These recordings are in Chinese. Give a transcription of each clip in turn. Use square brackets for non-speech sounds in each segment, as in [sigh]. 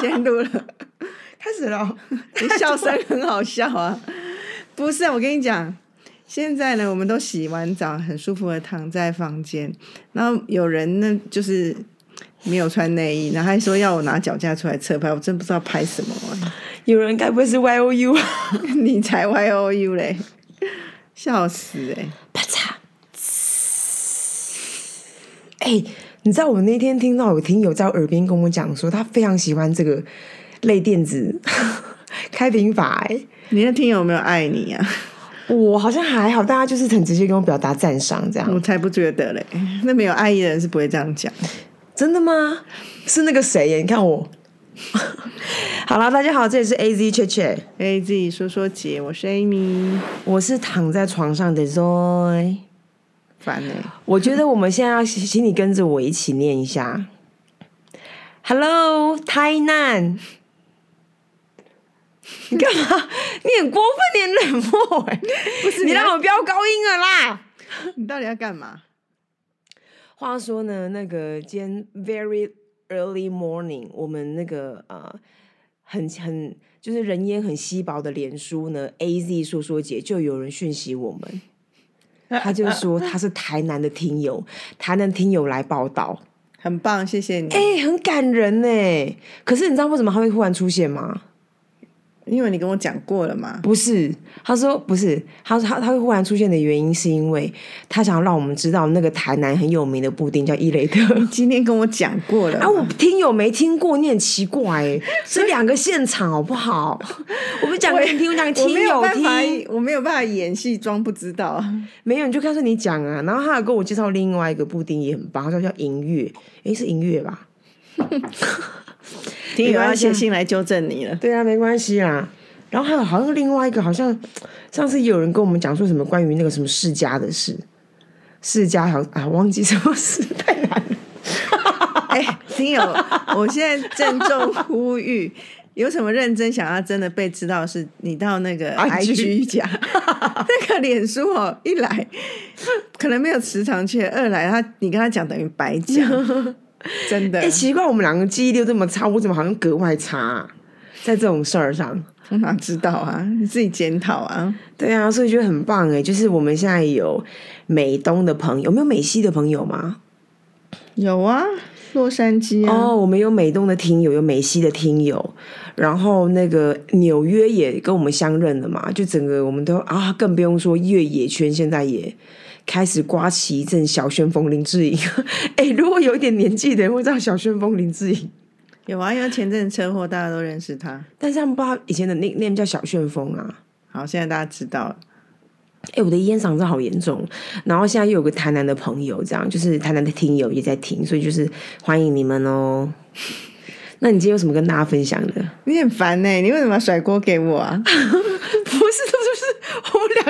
先录了，[laughs] 开始了。你笑声很好笑啊！不是，我跟你讲，现在呢，我们都洗完澡，很舒服的躺在房间，然后有人呢，就是没有穿内衣，然后还说要我拿脚架出来侧拍，我真不知道拍什么、啊。有人该不会是 Y O U？[laughs] 你才 Y O U 嘞，笑死哎、啪嚓！哎、你知道我那天听到有听友在我耳边跟我讲说，他非常喜欢这个类电子 [laughs] 开瓶法、哎，你的听友有没有爱你啊？我好像还好，大家就是很直接跟我表达赞赏，这样我才不觉得嘞，那没有爱意的人是不会这样讲。真的吗？是那个谁耶？你看我。[laughs] 好了，大家好，这里是 A Z 雀雀，A Z 说说姐，我是 Amy，我是躺在床上的 Zoe。烦哎、我觉得我们现在要请你跟着我一起念一下。Hello，台南。[laughs] 你干嘛？你很过分，你很冷漠哎！不是你让我飙高音了啦。你到底要干嘛？话说呢，那个今天 very early morning，我们那个呃很很就是人烟很稀薄的脸书呢，A Z 说说姐就有人讯息我们，他就说他是台南的听友，台南听友来报道，很棒，谢谢你。哎、很感人呢。可是你知道为什么他会忽然出现吗？因为你跟我讲过了嘛。不是，他说不是，他说他他会忽然出现的原因是因为他想要让我们知道那个台南很有名的布丁叫伊雷特。今天跟我讲过了啊，我听友没听过，你很奇怪哎，[laughs] 是两个现场好不好？我们讲给你听，我讲听友听，，我没有办法演戏装不知道。没有你就告诉你讲啊。然后他有跟我介绍另外一个布丁也很棒，他叫叫银月，诶，是银月吧？[laughs] 听友要写信来纠正你了。对啊，没关系啦。然后还有好像另外一个，好像上次也有人跟我们讲说什么关于那个什么世家的事，世家好啊，忘记什么事，太难了。[laughs] 哎、听友，我现在郑重呼吁，有什么认真想要真的被知道是，你到那个 IG 讲，[laughs] 那个脸书哦，一来可能没有磁场去，二来他你跟他讲等于白讲，[laughs] [laughs] 真的哎、。奇怪，我们两个记忆力都这么差，我怎么好像格外差、啊？在这种事儿上，我哪知道啊？你自己检讨啊。对啊，所以觉得很棒哎。就是我们现在有美东的朋友，有没有美西的朋友吗？有啊，洛杉矶啊，哦，我们有美东的听友，有美西的听友，然后那个纽约也跟我们相认了嘛，就整个我们都啊，更不用说越野圈现在也开始刮起一阵小旋风林志颖。[laughs] 哎，如果有一点年纪的人会知道小旋风林志颖，有啊，因为前阵子车祸大家都认识他。但是他们不知道以前的 nickname 叫小旋风啊。好，现在大家知道了。哎、我的烟嗓子好严重，然后现在又有个台南的朋友，这样就是台南的听友也在听，所以就是欢迎你们哦。那你今天有什么跟大家分享的？你很烦呢、你为什么要甩锅给我啊？[laughs] 不是，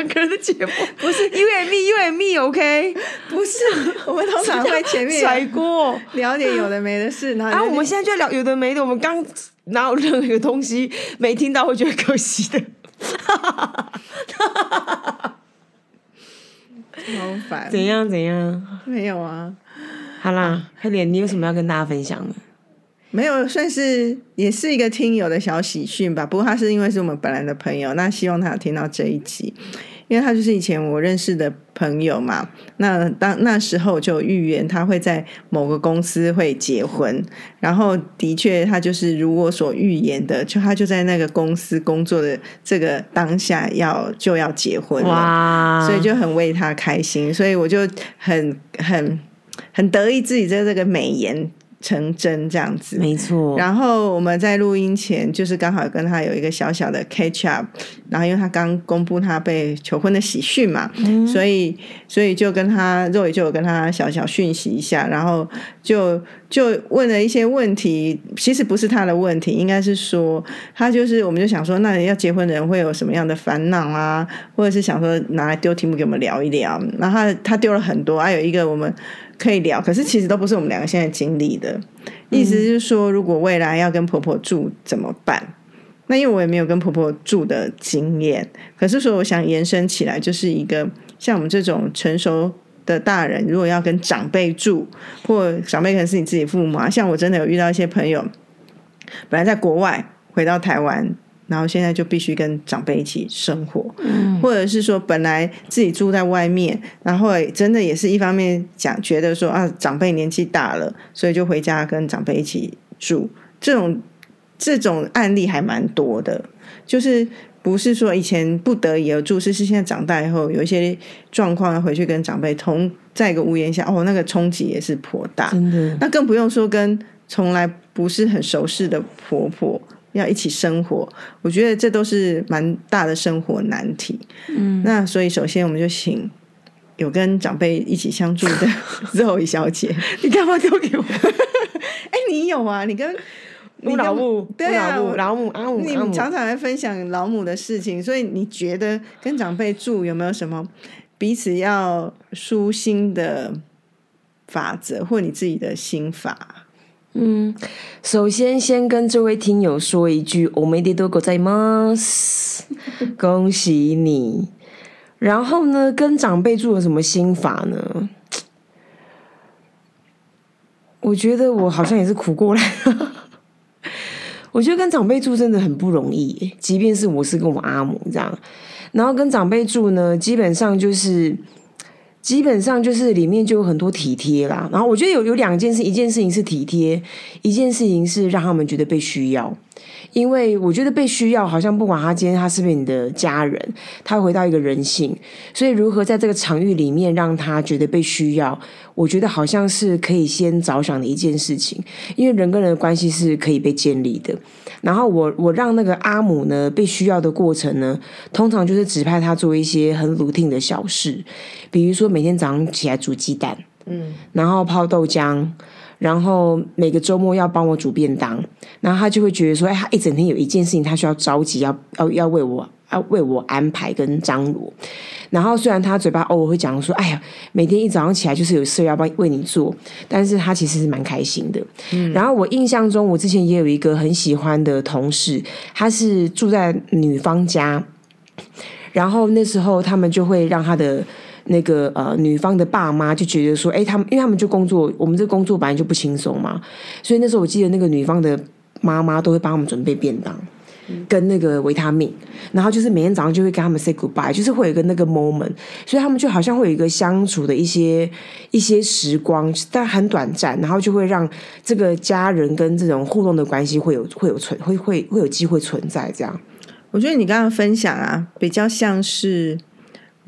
个人的节目，不是 You and me, You and me，OK？、[laughs] 不是，我们通常会前面甩锅。聊点有的没的事，然后啊，我们现在就聊有的没的，我们刚哪有任何一个东西没听到会觉得可惜的？好烦。怎样怎样？没有啊，好啦，黑点，你有什么要跟大家分享的？没有，算是也是一个听友的小喜讯吧。不过他是因为是我们本来的朋友，那希望他有听到这一集，因为他就是以前我认识的朋友嘛。那当那时候就有预言他会在某个公司会结婚，然后的确他就是如我所预言的，就他就在那个公司工作的这个当下要就要结婚了。哇所以就很为他开心，所以我就很很很得意自己在这个美言成真这样子。没错，然后我们在录音前，就是刚好跟他有一个小小的 catch up，然后因为他刚公布他被求婚的喜讯嘛，所以所以就跟他肉也就有跟他小小讯息一下，然后就就问了一些问题，其实不是他的问题，应该是说他就是我们就想说，那要结婚的人会有什么样的烦恼啊，或者是想说拿来丢题目给我们聊一聊，然后他他丢了很多，还有一个我们可以聊，可是其实都不是我们两个现在经历的。意思是说，如果未来要跟婆婆住怎么办？那因为我也没有跟婆婆住的经验，可是说我想延伸起来，就是一个像我们这种成熟的大人，如果要跟长辈住，或长辈可能是你自己父母啊，像我真的有遇到一些朋友，本来在国外回到台湾，然后现在就必须跟长辈一起生活，或者是说本来自己住在外面，然后真的也是一方面讲觉得说啊长辈年纪大了，所以就回家跟长辈一起住，这种这种案例还蛮多的，就是不是说以前不得已而住，是是现在长大以后有一些状况要回去跟长辈同在一个屋檐下，哦，那个冲击也是颇大，真的，那更不用说跟从来不是很熟识的婆婆要一起生活，我觉得这都是蛮大的生活难题。嗯，那所以首先我们就请有跟长辈一起相住的 [laughs] 肉小姐，你干嘛丢给我？[laughs] 哎，你有啊？你跟 [laughs] 你老母，对啊，老母老母阿母，你常常来分享老母的事情，所以你觉得跟长辈住有没有什么彼此要舒心的法则，或你自己的心法？嗯，首先先跟这位听友说一句，我没得多狗在吗？[laughs] 恭喜你。然后呢，跟长辈住有什么心法呢？我觉得我好像也是苦过来了。[laughs] 我觉得跟长辈住真的很不容易，即便是我是跟我阿母这样，然后跟长辈住呢，基本上就是。基本上就是里面就有很多体贴啦，然后我觉得有有两件事，一件事情是体贴，一件事情是让他们觉得被需要。因为我觉得被需要，好像不管他今天他是不是你的家人，他回到一个人性，所以如何在这个场域里面让他觉得被需要，我觉得好像是可以先着想的一件事情。因为人跟人的关系是可以被建立的。然后我我让那个阿姆呢被需要的过程呢，通常就是指派他做一些很 routine 的小事，比如说每天早上起来煮鸡蛋，嗯，然后泡豆浆。然后每个周末要帮我煮便当，然后他就会觉得说，哎，他一整天有一件事情他需要着急，要要要为我要为我安排跟张罗。然后虽然他嘴巴偶尔会讲说，哎呀，每天一早上起来就是有事要帮为你做，但是他其实是蛮开心的。然后我印象中，我之前也有一个很喜欢的同事，他是住在女方家，然后那时候他们就会让他的。那个呃，女方的爸妈就觉得说，哎，他们因为他们就工作，我们这工作本来就不轻松嘛，所以那时候我记得那个女方的妈妈都会帮我们准备便当，跟那个维他命，然后就是每天早上就会跟他们 say goodbye，就是会有一个那个 moment，所以他们就好像会有一个相处的一些一些时光，但很短暂，然后就会让这个家人跟这种互动的关系会有会有存会会会有机会存在这样。我觉得你刚刚分享啊，比较像是。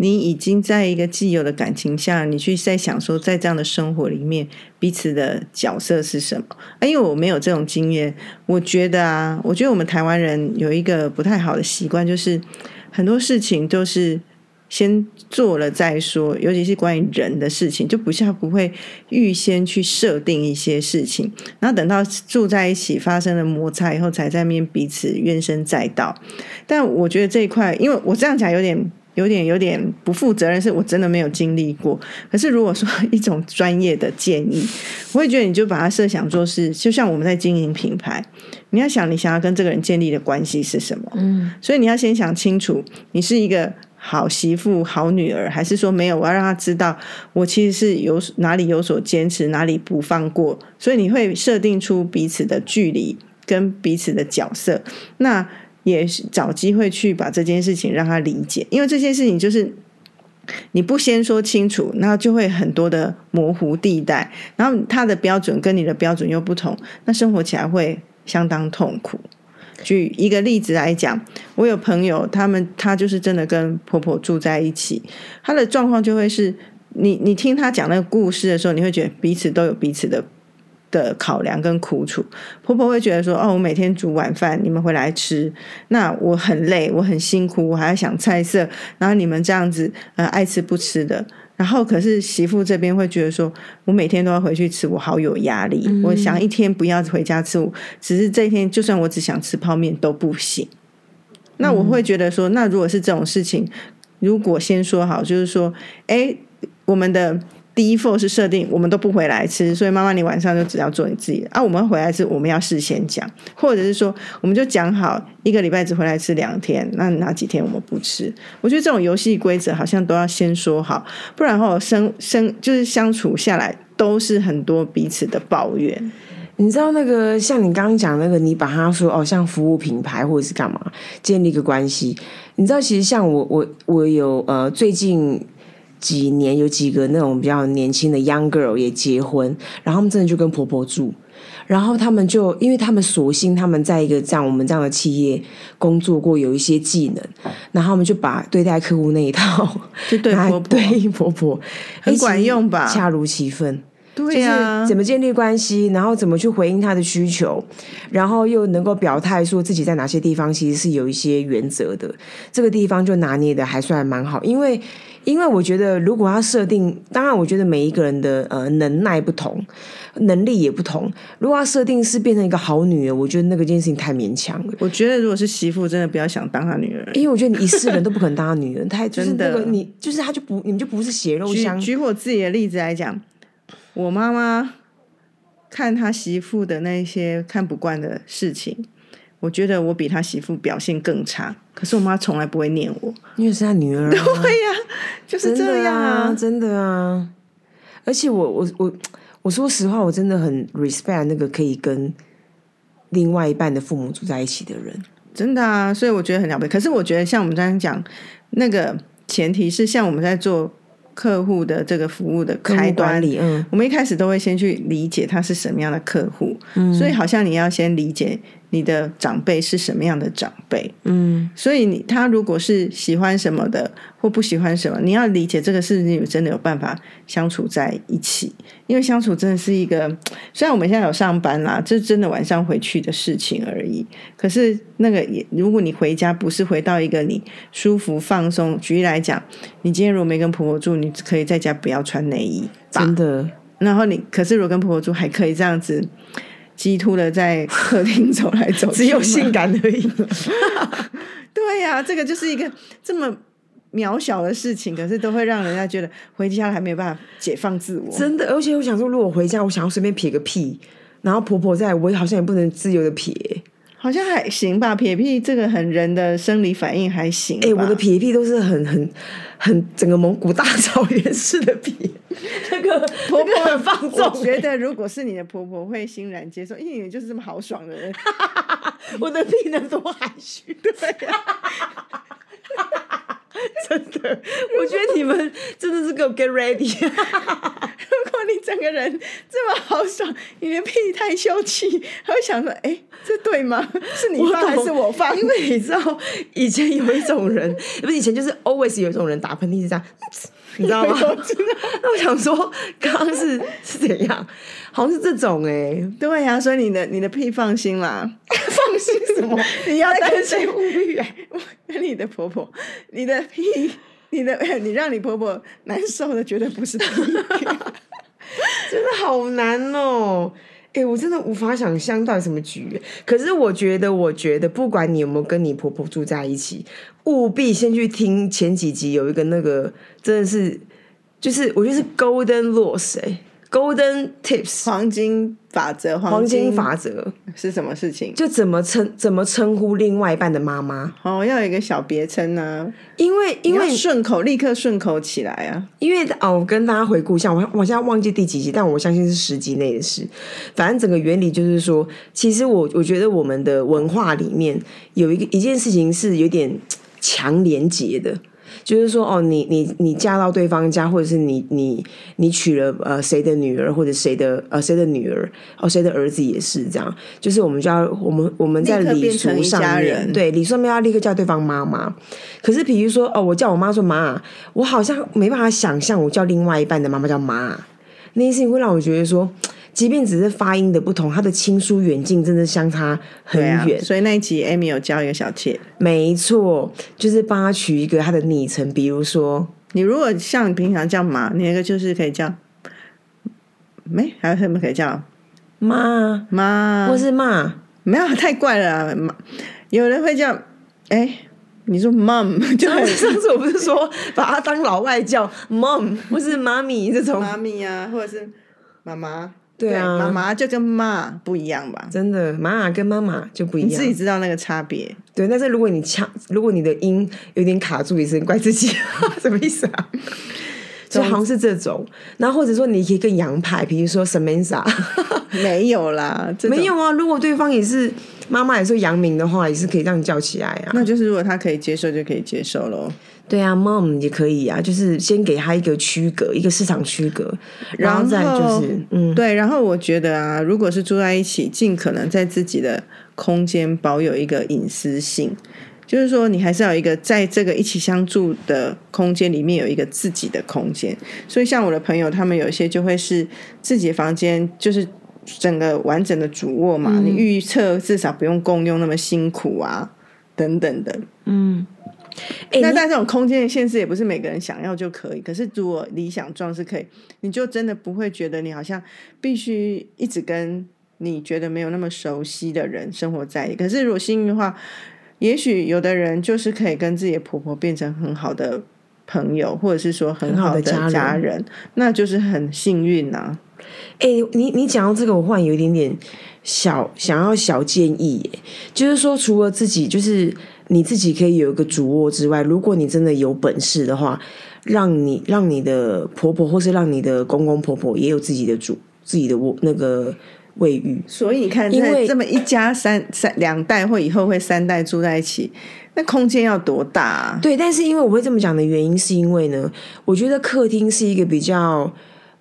你已经在一个既有的感情下，你去在想说，在这样的生活里面，彼此的角色是什么？啊，因为我没有这种经验，我觉得啊，我觉得我们台湾人有一个不太好的习惯，就是很多事情都是先做了再说，尤其是关于人的事情，就不像不会预先去设定一些事情，然后等到住在一起发生了摩擦以后，才在面彼此怨声载道。但我觉得这一块，因为我这样讲有点。有点有点不负责任，是我真的没有经历过。可是如果说一种专业的建议，我会觉得你就把它设想做是，就像我们在经营品牌，你要想你想要跟这个人建立的关系是什么。嗯，所以你要先想清楚，你是一个好媳妇、好女儿，还是说没有？我要让他知道，我其实是有哪里有所坚持，哪里不放过。所以你会设定出彼此的距离跟彼此的角色。那也是找机会去把这件事情让他理解，因为这件事情就是你不先说清楚，那就会很多的模糊地带，然后他的标准跟你的标准又不同，那生活起来会相当痛苦。举一个例子来讲，我有朋友，他们他就是真的跟婆婆住在一起，他的状况就会是你你听他讲那个故事的时候，你会觉得彼此都有彼此的。的考量跟苦楚，婆婆会觉得说：“哦，我每天煮晚饭，你们回来吃，那我很累，我很辛苦，我还要想菜色，然后你们这样子，呃，爱吃不吃的。然后可是媳妇这边会觉得说，我每天都要回去吃，我好有压力。我想一天不要回家吃，只是这一天，就算我只想吃泡面都不行。那我会觉得说，那如果是这种事情，如果先说好，就是说，哎，我们的。”第一份是设定，我们都不回来吃，所以妈妈你晚上就只要做你自己的啊。我们回来吃，我们要事先讲，或者是说，我们就讲好一个礼拜只回来吃两天，那哪几天我们不吃？我觉得这种游戏规则好像都要先说好，不然后生生就是相处下来都是很多彼此的抱怨。你知道那个像你刚刚讲那个，你把它说哦，像服务品牌或者是干嘛建立一个关系，你知道其实像我我我有呃最近几年有几个那种比较年轻的 young girl 也结婚，然后他们真的就跟婆婆住，然后他们就因为他们索性他们在一个这样我们这样的企业工作过，有一些技能，然后他们就把对待客户那一套 [laughs] 就对婆婆对婆婆很管用吧恰如其分。对呀、就是怎么建立关系，然后怎么去回应他的需求，然后又能够表态说自己在哪些地方其实是有一些原则的，这个地方就拿捏的还算蛮好。因为因为我觉得如果要设定，当然我觉得每一个人的呃能耐不同，能力也不同，如果要设定是变成一个好女儿，我觉得那个件事情太勉强了。我觉得如果是媳妇，真的不要想当她女儿。因为我觉得你一世人都不可能当她女儿，太就是真的那个你就是她就不你们就不是血肉举相举我自己的例子来讲，我妈妈看她媳妇的那些看不惯的事情，我觉得我比她媳妇表现更差。可是我妈从来不会念我，因为是她女儿、啊。[laughs] 对呀、就是这样啊，真的啊。而且我我我我说实话，我真的很 respect 那个可以跟另外一半的父母住在一起的人。真的啊，所以我觉得很了不起。可是我觉得像我们刚刚讲，那个前提是像我们在做客户的这个服务的开端里，嗯，我们一开始都会先去理解他是什么样的客户，所以好像你要先理解你的长辈是什么样的长辈，嗯，所以你他如果是喜欢什么的或不喜欢什么，你要理解这个是你真的有办法相处在一起，因为相处真的是一个，虽然我们现在有上班啦，这真的晚上回去的事情而已，可是那个也，如果你回家不是回到一个你舒服放松，举例来讲，你今天如果没跟婆婆住，你可以在家不要穿内衣，真的，然后你可是如果跟婆婆住，还可以这样子。激突的在客厅走来走去，只有性感而已。[laughs] 对呀、这个就是一个这么渺小的事情，可是都会让人家觉得回家还没有办法解放自我。真的，而且我想说，如果回家，我想要随便撇个屁，然后婆婆在，我好像也不能自由的撇。好像还行吧，撇屁这个很人的生理反应还行吧。哎、我的撇屁都是很很很整个蒙古大草原式的撇，[laughs] 那个婆婆很放纵、我觉得如果是你的婆婆会欣然接受，因为你就是这么豪爽的人。[laughs] 我的屁能多含蓄？[laughs] 真的，我觉得你们真的是给我 get ready。如果你整个人这么豪爽，你的屁太秀气，他会想说：哎、这对吗？是你放还是我放？因为你知道，以前有一种人，[laughs] 不是以前就是 always 有一种人打喷嚏是这样，你知道吗？我知道那我想说，刚刚是是怎样？好像是这种哎、对呀、所以你的你的屁放心啦，放心什么？你要担心在跟谁呼吁啊？跟你的婆婆，你的屁，你的你让你婆婆难受的绝对不是屁。真的好难哦。哎、我真的无法想象到底什么局。可是我觉得，我觉得不管你有没有跟你婆婆住在一起，务必先去听前几集有一个那个真的是，就是我觉得是 golden laws 哎、golden tips 黄金法则，黄金金法则，是什么事情？就怎么称怎么称呼另外一半的妈妈，哦，要有一个小别称呢，因为因为因为顺口立刻顺口起来啊。因为哦，我跟大家回顾一下，我我现在忘记第几集，但我相信是十集内的事。反正整个原理就是说，其实我我觉得我们的文化里面有一个一件事情是有点强连结的。就是说，哦，你你你嫁到对方家，或者是你你你娶了呃谁的女儿，或者谁的呃谁的女儿，哦谁的儿子也是这样。就是我们就要我们我们在礼俗上面，对礼俗上面要立刻叫对方妈妈。可是比如说，哦，我叫我妈说妈，我好像没办法想象我叫另外一半的妈妈叫妈，那件事情会让我觉得说，即便只是发音的不同，它的亲疏远近真的相差很远。，所以那一集 Amy 有教一个小妾，没错，就是帮他取一个他的昵称，比如说你如果像平常叫妈，你那个就是可以叫，没？还有什么可以叫？妈，妈，或是妈，没有太怪了啊，妈。有人会叫，哎，你说 mom [laughs] 就很 [laughs] 上次我不是说把他当老外叫 mom 或是妈咪这种，妈咪啊，或者是妈妈，对啊妈妈就跟妈不一样吧？真的妈妈跟妈妈就不一样你自。己知道那个差别。对，但是如果你呛，如果你的音有点卡住，也是怪自己，[laughs] 什么意思啊？就好像是这种。然后或者说你可以更洋派，比如说 Samantha，[laughs] 没有啦，没有啊。如果对方也是妈妈也是杨明的话，也是可以让你叫起来啊。那就是如果他可以接受，就可以接受喽。对啊，mom 也可以啊，就是先给他一个区隔，一个市场区隔，然后再就是嗯，对，然后我觉得啊，如果是住在一起，尽可能在自己的空间保有一个隐私性，就是说你还是要有一个在这个一起相住的空间里面有一个自己的空间。所以像我的朋友，他们有一些就会是自己的房间，就是整个完整的主卧嘛，你预测至少不用共用那么辛苦啊，等等的，嗯。哎，那在这种空间的限制，也不是每个人想要就可以。可是如果理想状是可以，你就真的不会觉得你好像必须一直跟你觉得没有那么熟悉的人生活在一起。可是如果幸运的话，也许有的人就是可以跟自己的婆婆变成很好的朋友，或者是说很好的家人，那就是很幸运呐。哎，你你讲到这个，我忽然有一点点小想要小建议，就是说除了自己就是。你自己可以有一个主卧之外，如果你真的有本事的话，让你让你的婆婆或是让你的公公婆婆也有自己的主自己的卧那个卫浴。所以你看，因为这么一家三三两代或以后会三代住在一起，那空间要多大？啊？对，但是因为我会这么讲的原因，是因为呢，我觉得客厅是一个比较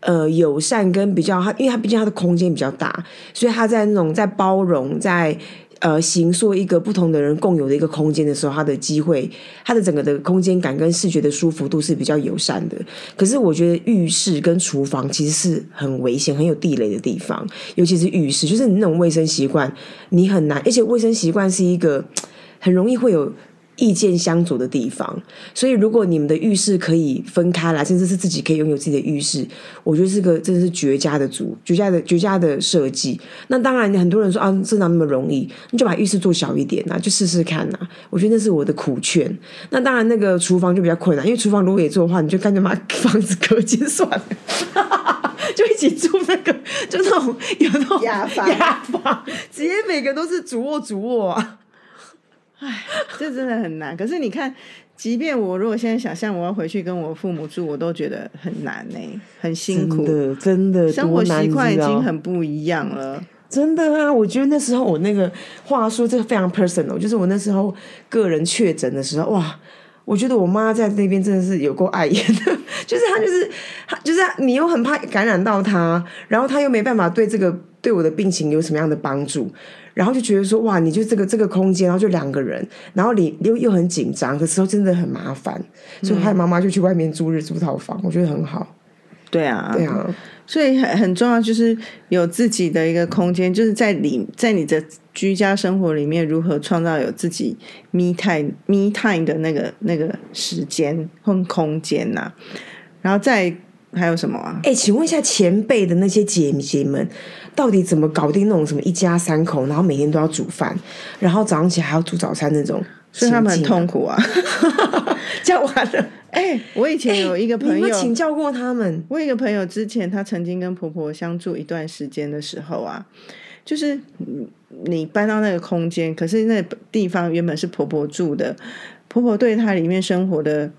呃友善跟比较它，因为它毕竟它的空间比较大，所以它在那种在包容在。呃，形塑一个不同的人共有的一个空间的时候，它的机会，它的整个的空间感跟视觉的舒服度是比较友善的。可是我觉得浴室跟厨房其实是很危险、很有地雷的地方，尤其是浴室，就是你那种卫生习惯，你很难，而且卫生习惯是一个很容易会有。意见相左的地方，所以如果你们的浴室可以分开来，甚至是自己可以拥有自己的浴室，我觉得是个真的是绝佳的组、绝佳的、绝佳的设计。那当然，很多人说啊，这哪那么容易？你就把浴室做小一点呐，就试试看呐。我觉得那是我的苦劝。那当然，那个厨房就比较困难，因为厨房如果也做的话，你就干脆把房子隔间算了，[laughs] 就一起住那个，就那种有那种雅房，[laughs] 雅房，直接每个都是主卧、主卧啊。唉，[laughs] 这真的很难。可是你看，即便我如果现在想象我要回去跟我父母住，我都觉得很难呢，很辛苦的，真的生活习惯已经很不一样了。真的啊，我觉得那时候我那个话说这个非常 personal，就是我那时候个人确诊的时候，哇，我觉得我妈在那边真的是有够碍眼的，[laughs] 就是她就是她就是你又很怕感染到她，然后她又没办法对这个对我的病情有什么样的帮助。然后就觉得说哇，你就这个这个空间，然后就两个人，然后你又又很紧张的时候，真的很麻烦。所以害妈妈就去外面租日租套房，我觉得很好。对啊，对啊，所以很很重要，就是有自己的一个空间，就是在里在你的居家生活里面，如何创造有自己 me time me time 的那个那个时间或空间呐。然后再还有什么啊？哎，请问一下前辈的那些姐姐们。到底怎么搞定那种什么一家三口，然后每天都要煮饭，然后早上起来还要煮早餐那种，所以他们很痛苦啊。[laughs] 叫完了，哎，我以前有一个朋友请教过他们。我有一个朋友之前她曾经跟婆婆相住一段时间的时候啊，就是你搬到那个空间，可是那地方原本是婆婆住的，婆婆对她里面生活的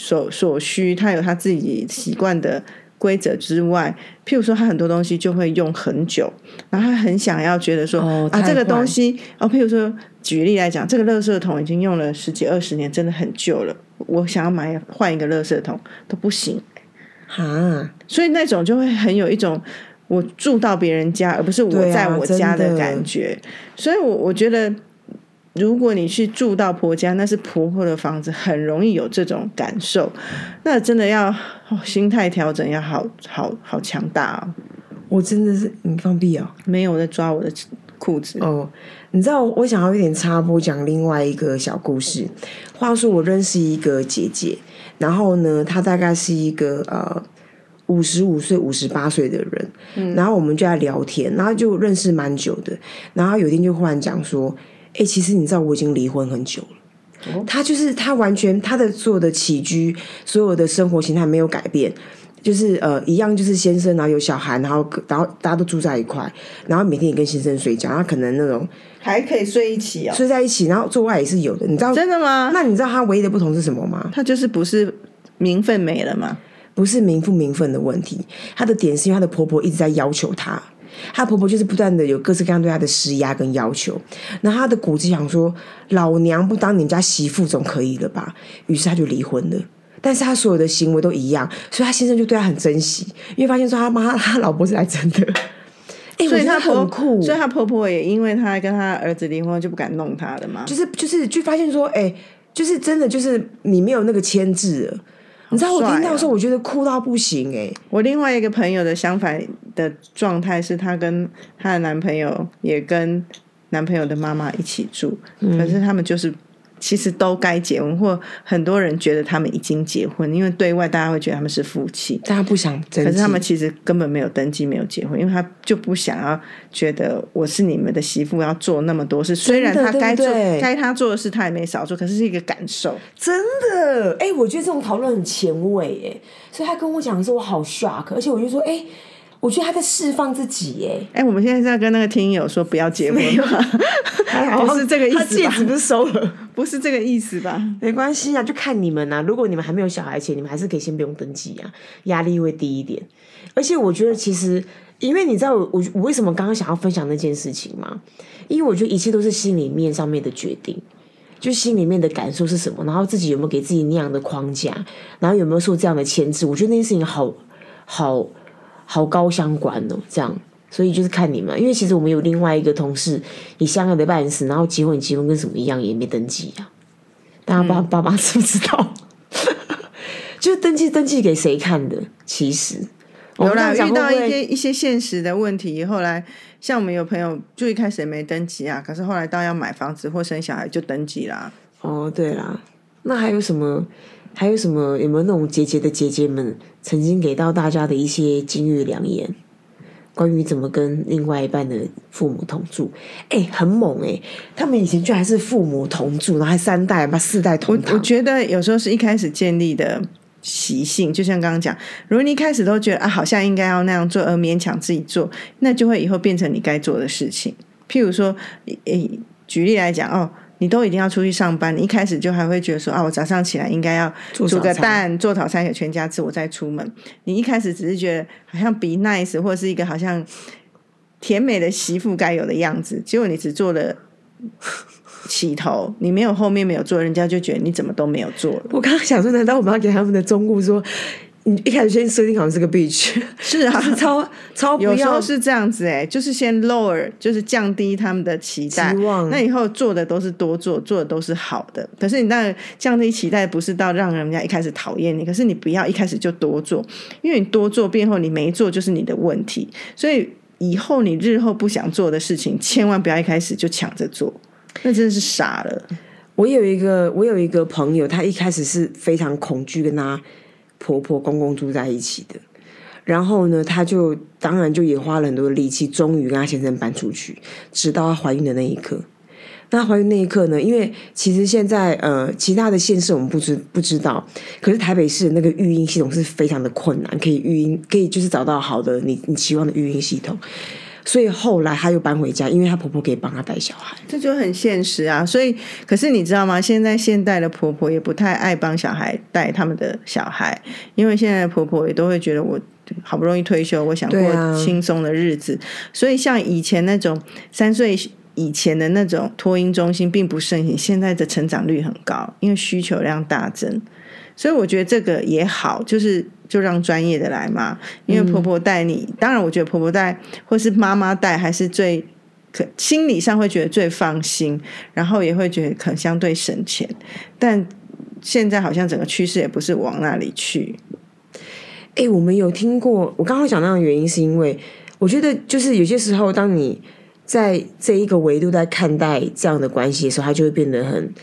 所所需，他有他自己习惯的。规则之外，譬如说，他很多东西就会用很久，然后他很想要觉得说啊，这个东西哦，譬如说，举例来讲，这个垃圾桶已经用了十几二十年，真的很旧了，我想要买换一个垃圾桶都不行啊，所以那种就会很有一种我住到别人家，而不是我在我家的感觉，所以我我觉得。如果你去住到婆家，那是婆婆的房子，很容易有这种感受。那真的要心态调整，要好好好强大哦。我真的是你放屁哦，没有在抓我的裤子哦。你知道我想要一点插播，讲另外一个小故事。话说我认识一个姐姐，然后呢，她大概是一个呃五十五岁、五十八岁的人。嗯，然后我们就在聊天，然后就认识蛮久的。然后有一天就忽然讲说。哎，其实你知道我已经离婚很久了。他就是他完全他的所有的起居，所有的生活形态没有改变，就是呃一样，就是先生然后有小孩，然后然后大家都住在一块，然后每天也跟先生睡觉，他可能那种还可以睡一起哦，睡在一起，然后做爱也是有的，你知道真的吗？那你知道他唯一的不同是什么吗？他就是不是名分没了吗？不是名不名分的问题，他的点是因为她的婆婆一直在要求她，她婆婆就是不断的有各式各样对她的施压跟要求，然后她的骨子想说，老娘不当你们家媳妇总可以了吧？于是她就离婚了。但是她所有的行为都一样，所以她先生就对她很珍惜，因为发现说他妈他老婆是来真的。[laughs] 哎、所以她很酷，所以她婆婆也因为她跟她儿子离婚就不敢弄她了嘛。就是就是就发现说，哎、就是真的就是你没有那个牵制了。你知道我听到的时候，哦我觉得哭到不行哎、我另外一个朋友的相反的状态是，她跟她的男朋友也跟男朋友的妈妈一起住，嗯。可是他们就是其实都该结婚，或很多人觉得他们已经结婚，因为对外大家会觉得他们是夫妻。大家不想登记，可是他们其实根本没有登记，没有结婚，因为他就不想要觉得我是你们的媳妇，要做那么多事。虽然他该做对该他做的事，他也没少做，可是是一个感受。真的哎、我觉得这种讨论很前卫哎，所以他跟我讲的时候，我好 shock，而且我就说哎、我觉得他在释放自己哎。哎，我们现在是在跟那个听友说不要结婚吗？不是这个意思吧？戒指不是收了，不是这个意思吧？没关系啊，就看你们啊。如果你们还没有小孩前，你们还是可以先不用登记啊，压力会低一点。而且我觉得其实，因为你知道我我我为什么刚刚想要分享那件事情吗？因为我觉得一切都是心里面上面的决定。就心里面的感受是什么，然后自己有没有给自己那样的框架，然后有没有受这样的牵制，我觉得那件事情好好好高相关哦，这样，所以就是看你们，因为其实我们有另外一个同事也相爱的半死，然后结婚结婚跟什么一样，也没登记啊，大家爸爸妈知不知道？就是登记登记给谁看的？其实有啦，我们这样遇到一些一些现实的问题，后来像我们有朋友就一开始也没登记啊，可是后来到要买房子或生小孩就登记啦。哦，对啦，那还有什么？还有什么？有没有那种姐姐的姐姐们曾经给到大家的一些金玉良言？关于怎么跟另外一半的父母同住，哎、很猛哎、他们以前居然是父母同住，然后还三代吧四代同我我，觉得有时候是一开始建立的习性，就像刚刚讲，如果你一开始都觉得啊，好像应该要那样做，而勉强自己做，那就会以后变成你该做的事情。譬如说，诶，举例来讲，哦。你都一定要出去上班，你一开始就还会觉得说啊，我早上起来应该要煮个蛋、做早餐给全家吃，我再出门。你一开始只是觉得好像 be nice 或是一个好像甜美的媳妇该有的样子，结果你只做了起头，你没有后面没有做，人家就觉得你怎么都没有做了。我刚刚想说，难道我们要给他们的忠告说，你一开始先设定好是个 beach，是啊，是超超不要有时候是这样子哎、就是先 lower，就是降低他们的期待，期望那以后做的都是多做，做的都是好的。可是你当然降低期待，不是到让人家一开始讨厌你，可是你不要一开始就多做，因为你多做变后你没做就是你的问题。所以以后你日后不想做的事情，千万不要一开始就抢着做，那真的是傻了。我有一个我有一个朋友，他一开始是非常恐惧跟她婆婆公公住在一起的，然后呢，她就当然就也花了很多的力气，终于跟她先生搬出去，直到她怀孕的那一刻。那怀孕那一刻呢？因为其实现在呃，其他的县市我们不知不知道，可是台北市那个育婴系统是非常的困难，可以育婴，可以就是找到好的你你期望的育婴系统。所以后来她又搬回家，因为她婆婆可以帮她带小孩。这就很现实啊，所以可是你知道吗？现在现代的婆婆也不太爱帮小孩带他们的小孩，因为现在的婆婆也都会觉得我好不容易退休，我想过轻松的日子，所以像以前那种三岁以前的那种托婴中心并不盛行，现在的成长率很高，因为需求量大增，所以我觉得这个也好，就是。就让专业的来嘛，因为婆婆带你，当然我觉得婆婆带或是妈妈带还是最可心理上会觉得最放心，然后也会觉得可能相对省钱，但现在好像整个趋势也不是往那里去。哎、我们有听过，我刚刚讲那样的原因，是因为我觉得就是有些时候，当你在这一个维度在看待这样的关系的时候，它就会变得很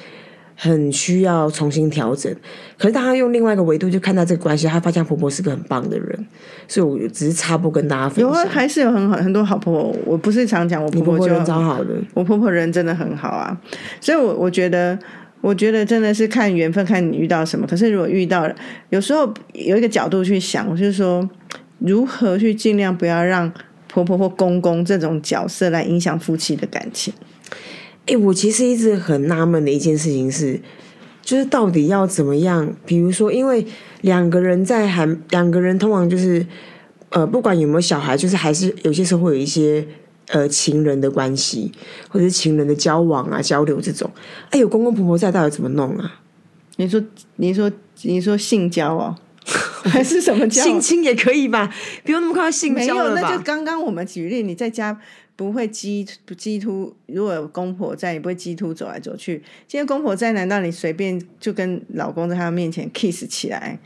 很需要重新调整。可是大家用另外一个维度去看待这个关系，他发现婆婆是个很棒的人，所以我只是插播跟大家分享有啊，还是有很好很多好婆婆。我不是常讲我你婆婆婆就人超好的，我婆婆人真的很好啊，所以我我觉得，我觉得真的是看缘分，看你遇到什么。可是如果遇到了，有时候有一个角度去想，我就是说，如何去尽量不要让婆婆或公公这种角色来影响夫妻的感情。哎、我其实一直很纳闷的一件事情是，就是到底要怎么样？比如说，因为两个人在还两个人通常就是呃，不管有没有小孩，就是还是有些时候会有一些呃情人的关系，或者是情人的交往啊、交流这种。哎，有公公婆婆在，到底怎么弄啊？你说，你说，你说性交哦，还是什么交？性侵也可以吧？不用那么快性没有，交了吧？那就刚刚我们举例，你在家不会激不鸡突，如果有公婆在，也不会激突走来走去。今天公婆在，难道你随便就跟老公在他面前 kiss 起来，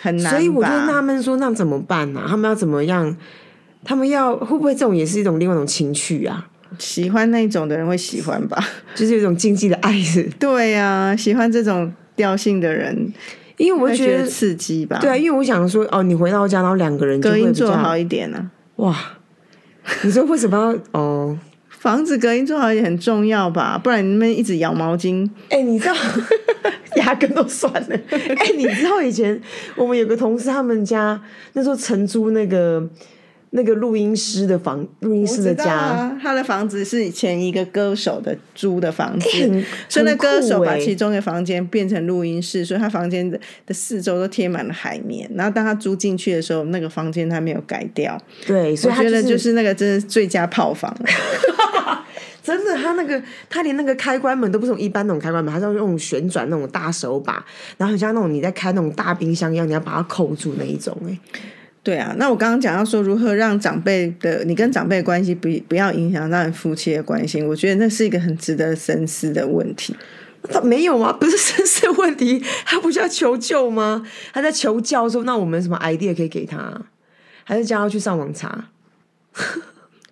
很难？所以我就纳闷说，那怎么办呢、他们要怎么样？他们要会不会这种也是一种另外一种情趣啊？喜欢那种的人会喜欢吧？就是有一种禁忌的爱是，[laughs] 对呀、喜欢这种调性的人，因为我会觉得刺激吧？对啊，因为我想说，哦，你回到家，然后两个人就隔音做好一点呢、哇。[laughs] 你说为什么要哦？房子隔音做好也很重要吧？不然你们一直咬毛巾，哎、你知道 [laughs] 牙根都酸了。哎、你知道以前我们有个同事，他们家那时候承租那个那个录音师的房，录音师的家，啊，他的房子是以前一个歌手的租的房子，[laughs] 很所以那歌手把其中一个房间变成录音室，所以他房间的的四周都贴满了海绵。然后当他租进去的时候，那个房间他没有改掉，对，所以他我觉得就就是是那个真是最佳炮房了。[laughs] 真的，他那个他连那个开关门都不是用一般那种开关门，他是用那种旋转那种大手把，然后很像那种你在开那种大冰箱一样，你要把它扣住那一种、哎，对啊，那我刚刚讲到说如何让长辈的你跟长辈的关系不不要影响到你夫妻的关系，我觉得那是一个很值得深思的问题。他没有啊，不是深思问题，他不是要求救吗？他在求教说，那我们什么 idea 可以给他？还是叫他去上网查？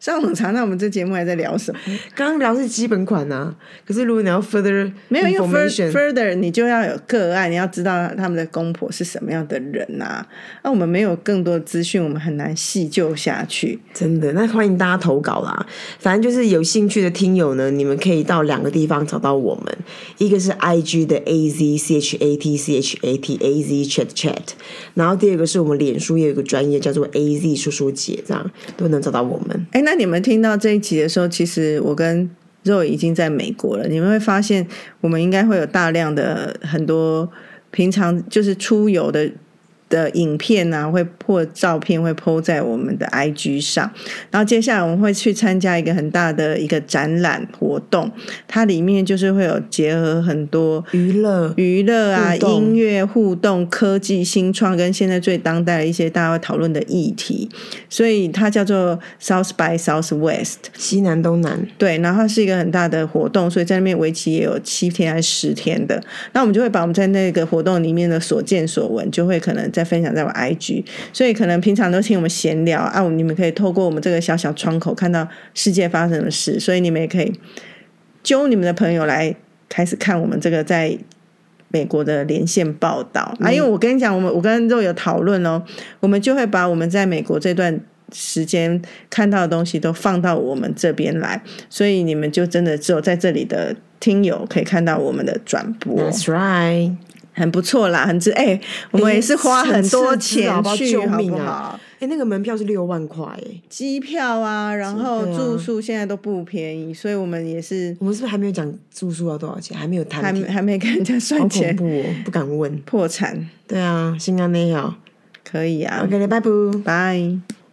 上网查，那我们这节目还在聊什么？刚刚聊是基本款啊，可是如果你要 further 没有，因为 fur- information，further 你就要有个案，你要知道他们的公婆是什么样的人呐、那我们没有更多的资讯，我们很难细究下去。真的，那欢迎大家投稿啦。反正就是有兴趣的听友呢，你们可以到两个地方找到我们，一个是 I G 的 A Z C H A T C H A T A Z Chat Chat，然后第二个是我们脸书也有一个专业叫做 A Z 说说姐，这样都能找到我们。哎，那你们听到这一集的时候，其实我跟肉已经在美国了。你们会发现，我们应该会有大量的很多平常就是出游的的影片啊，会破照片会 PO 在我们的 IG 上。然后接下来我们会去参加一个很大的一个展览活动，它里面就是会有结合很多娱乐娱乐啊、音乐互动、科技新创跟现在最当代的一些大家会讨论的议题，所以它叫做 South by Southwest。西南东南，对，然后它是一个很大的活动，所以在那边为期也有七天还是十天的。那我们就会把我们在那个活动里面的所见所闻，就会可能再分享在我 IG。所以可能平常都听我们闲聊啊，你们可以透过我们这个小小窗口看到世界发生的事，所以你们也可以揪你们的朋友来开始看我们这个在。美国的连线报道啊，因为我跟你讲，我们我跟肉有讨论哦，我们就会把我们在美国这段时间看到的东西都放到我们这边来，所以你们就真的只有在这里的听友可以看到我们的转播，That's right。很不错啦，很值哎、我们也是花很多钱去，好好不好救命啊不好？哎，那个门票是六万块哎，机票啊，然后住宿现在都不便宜，所以我们也是我们是不是还没有讲住宿要多少钱？还没有还谈还，还没跟人家算钱，怖哦，不敢问。破产对啊，新安那样。可以啊，OK，拜拜。拜。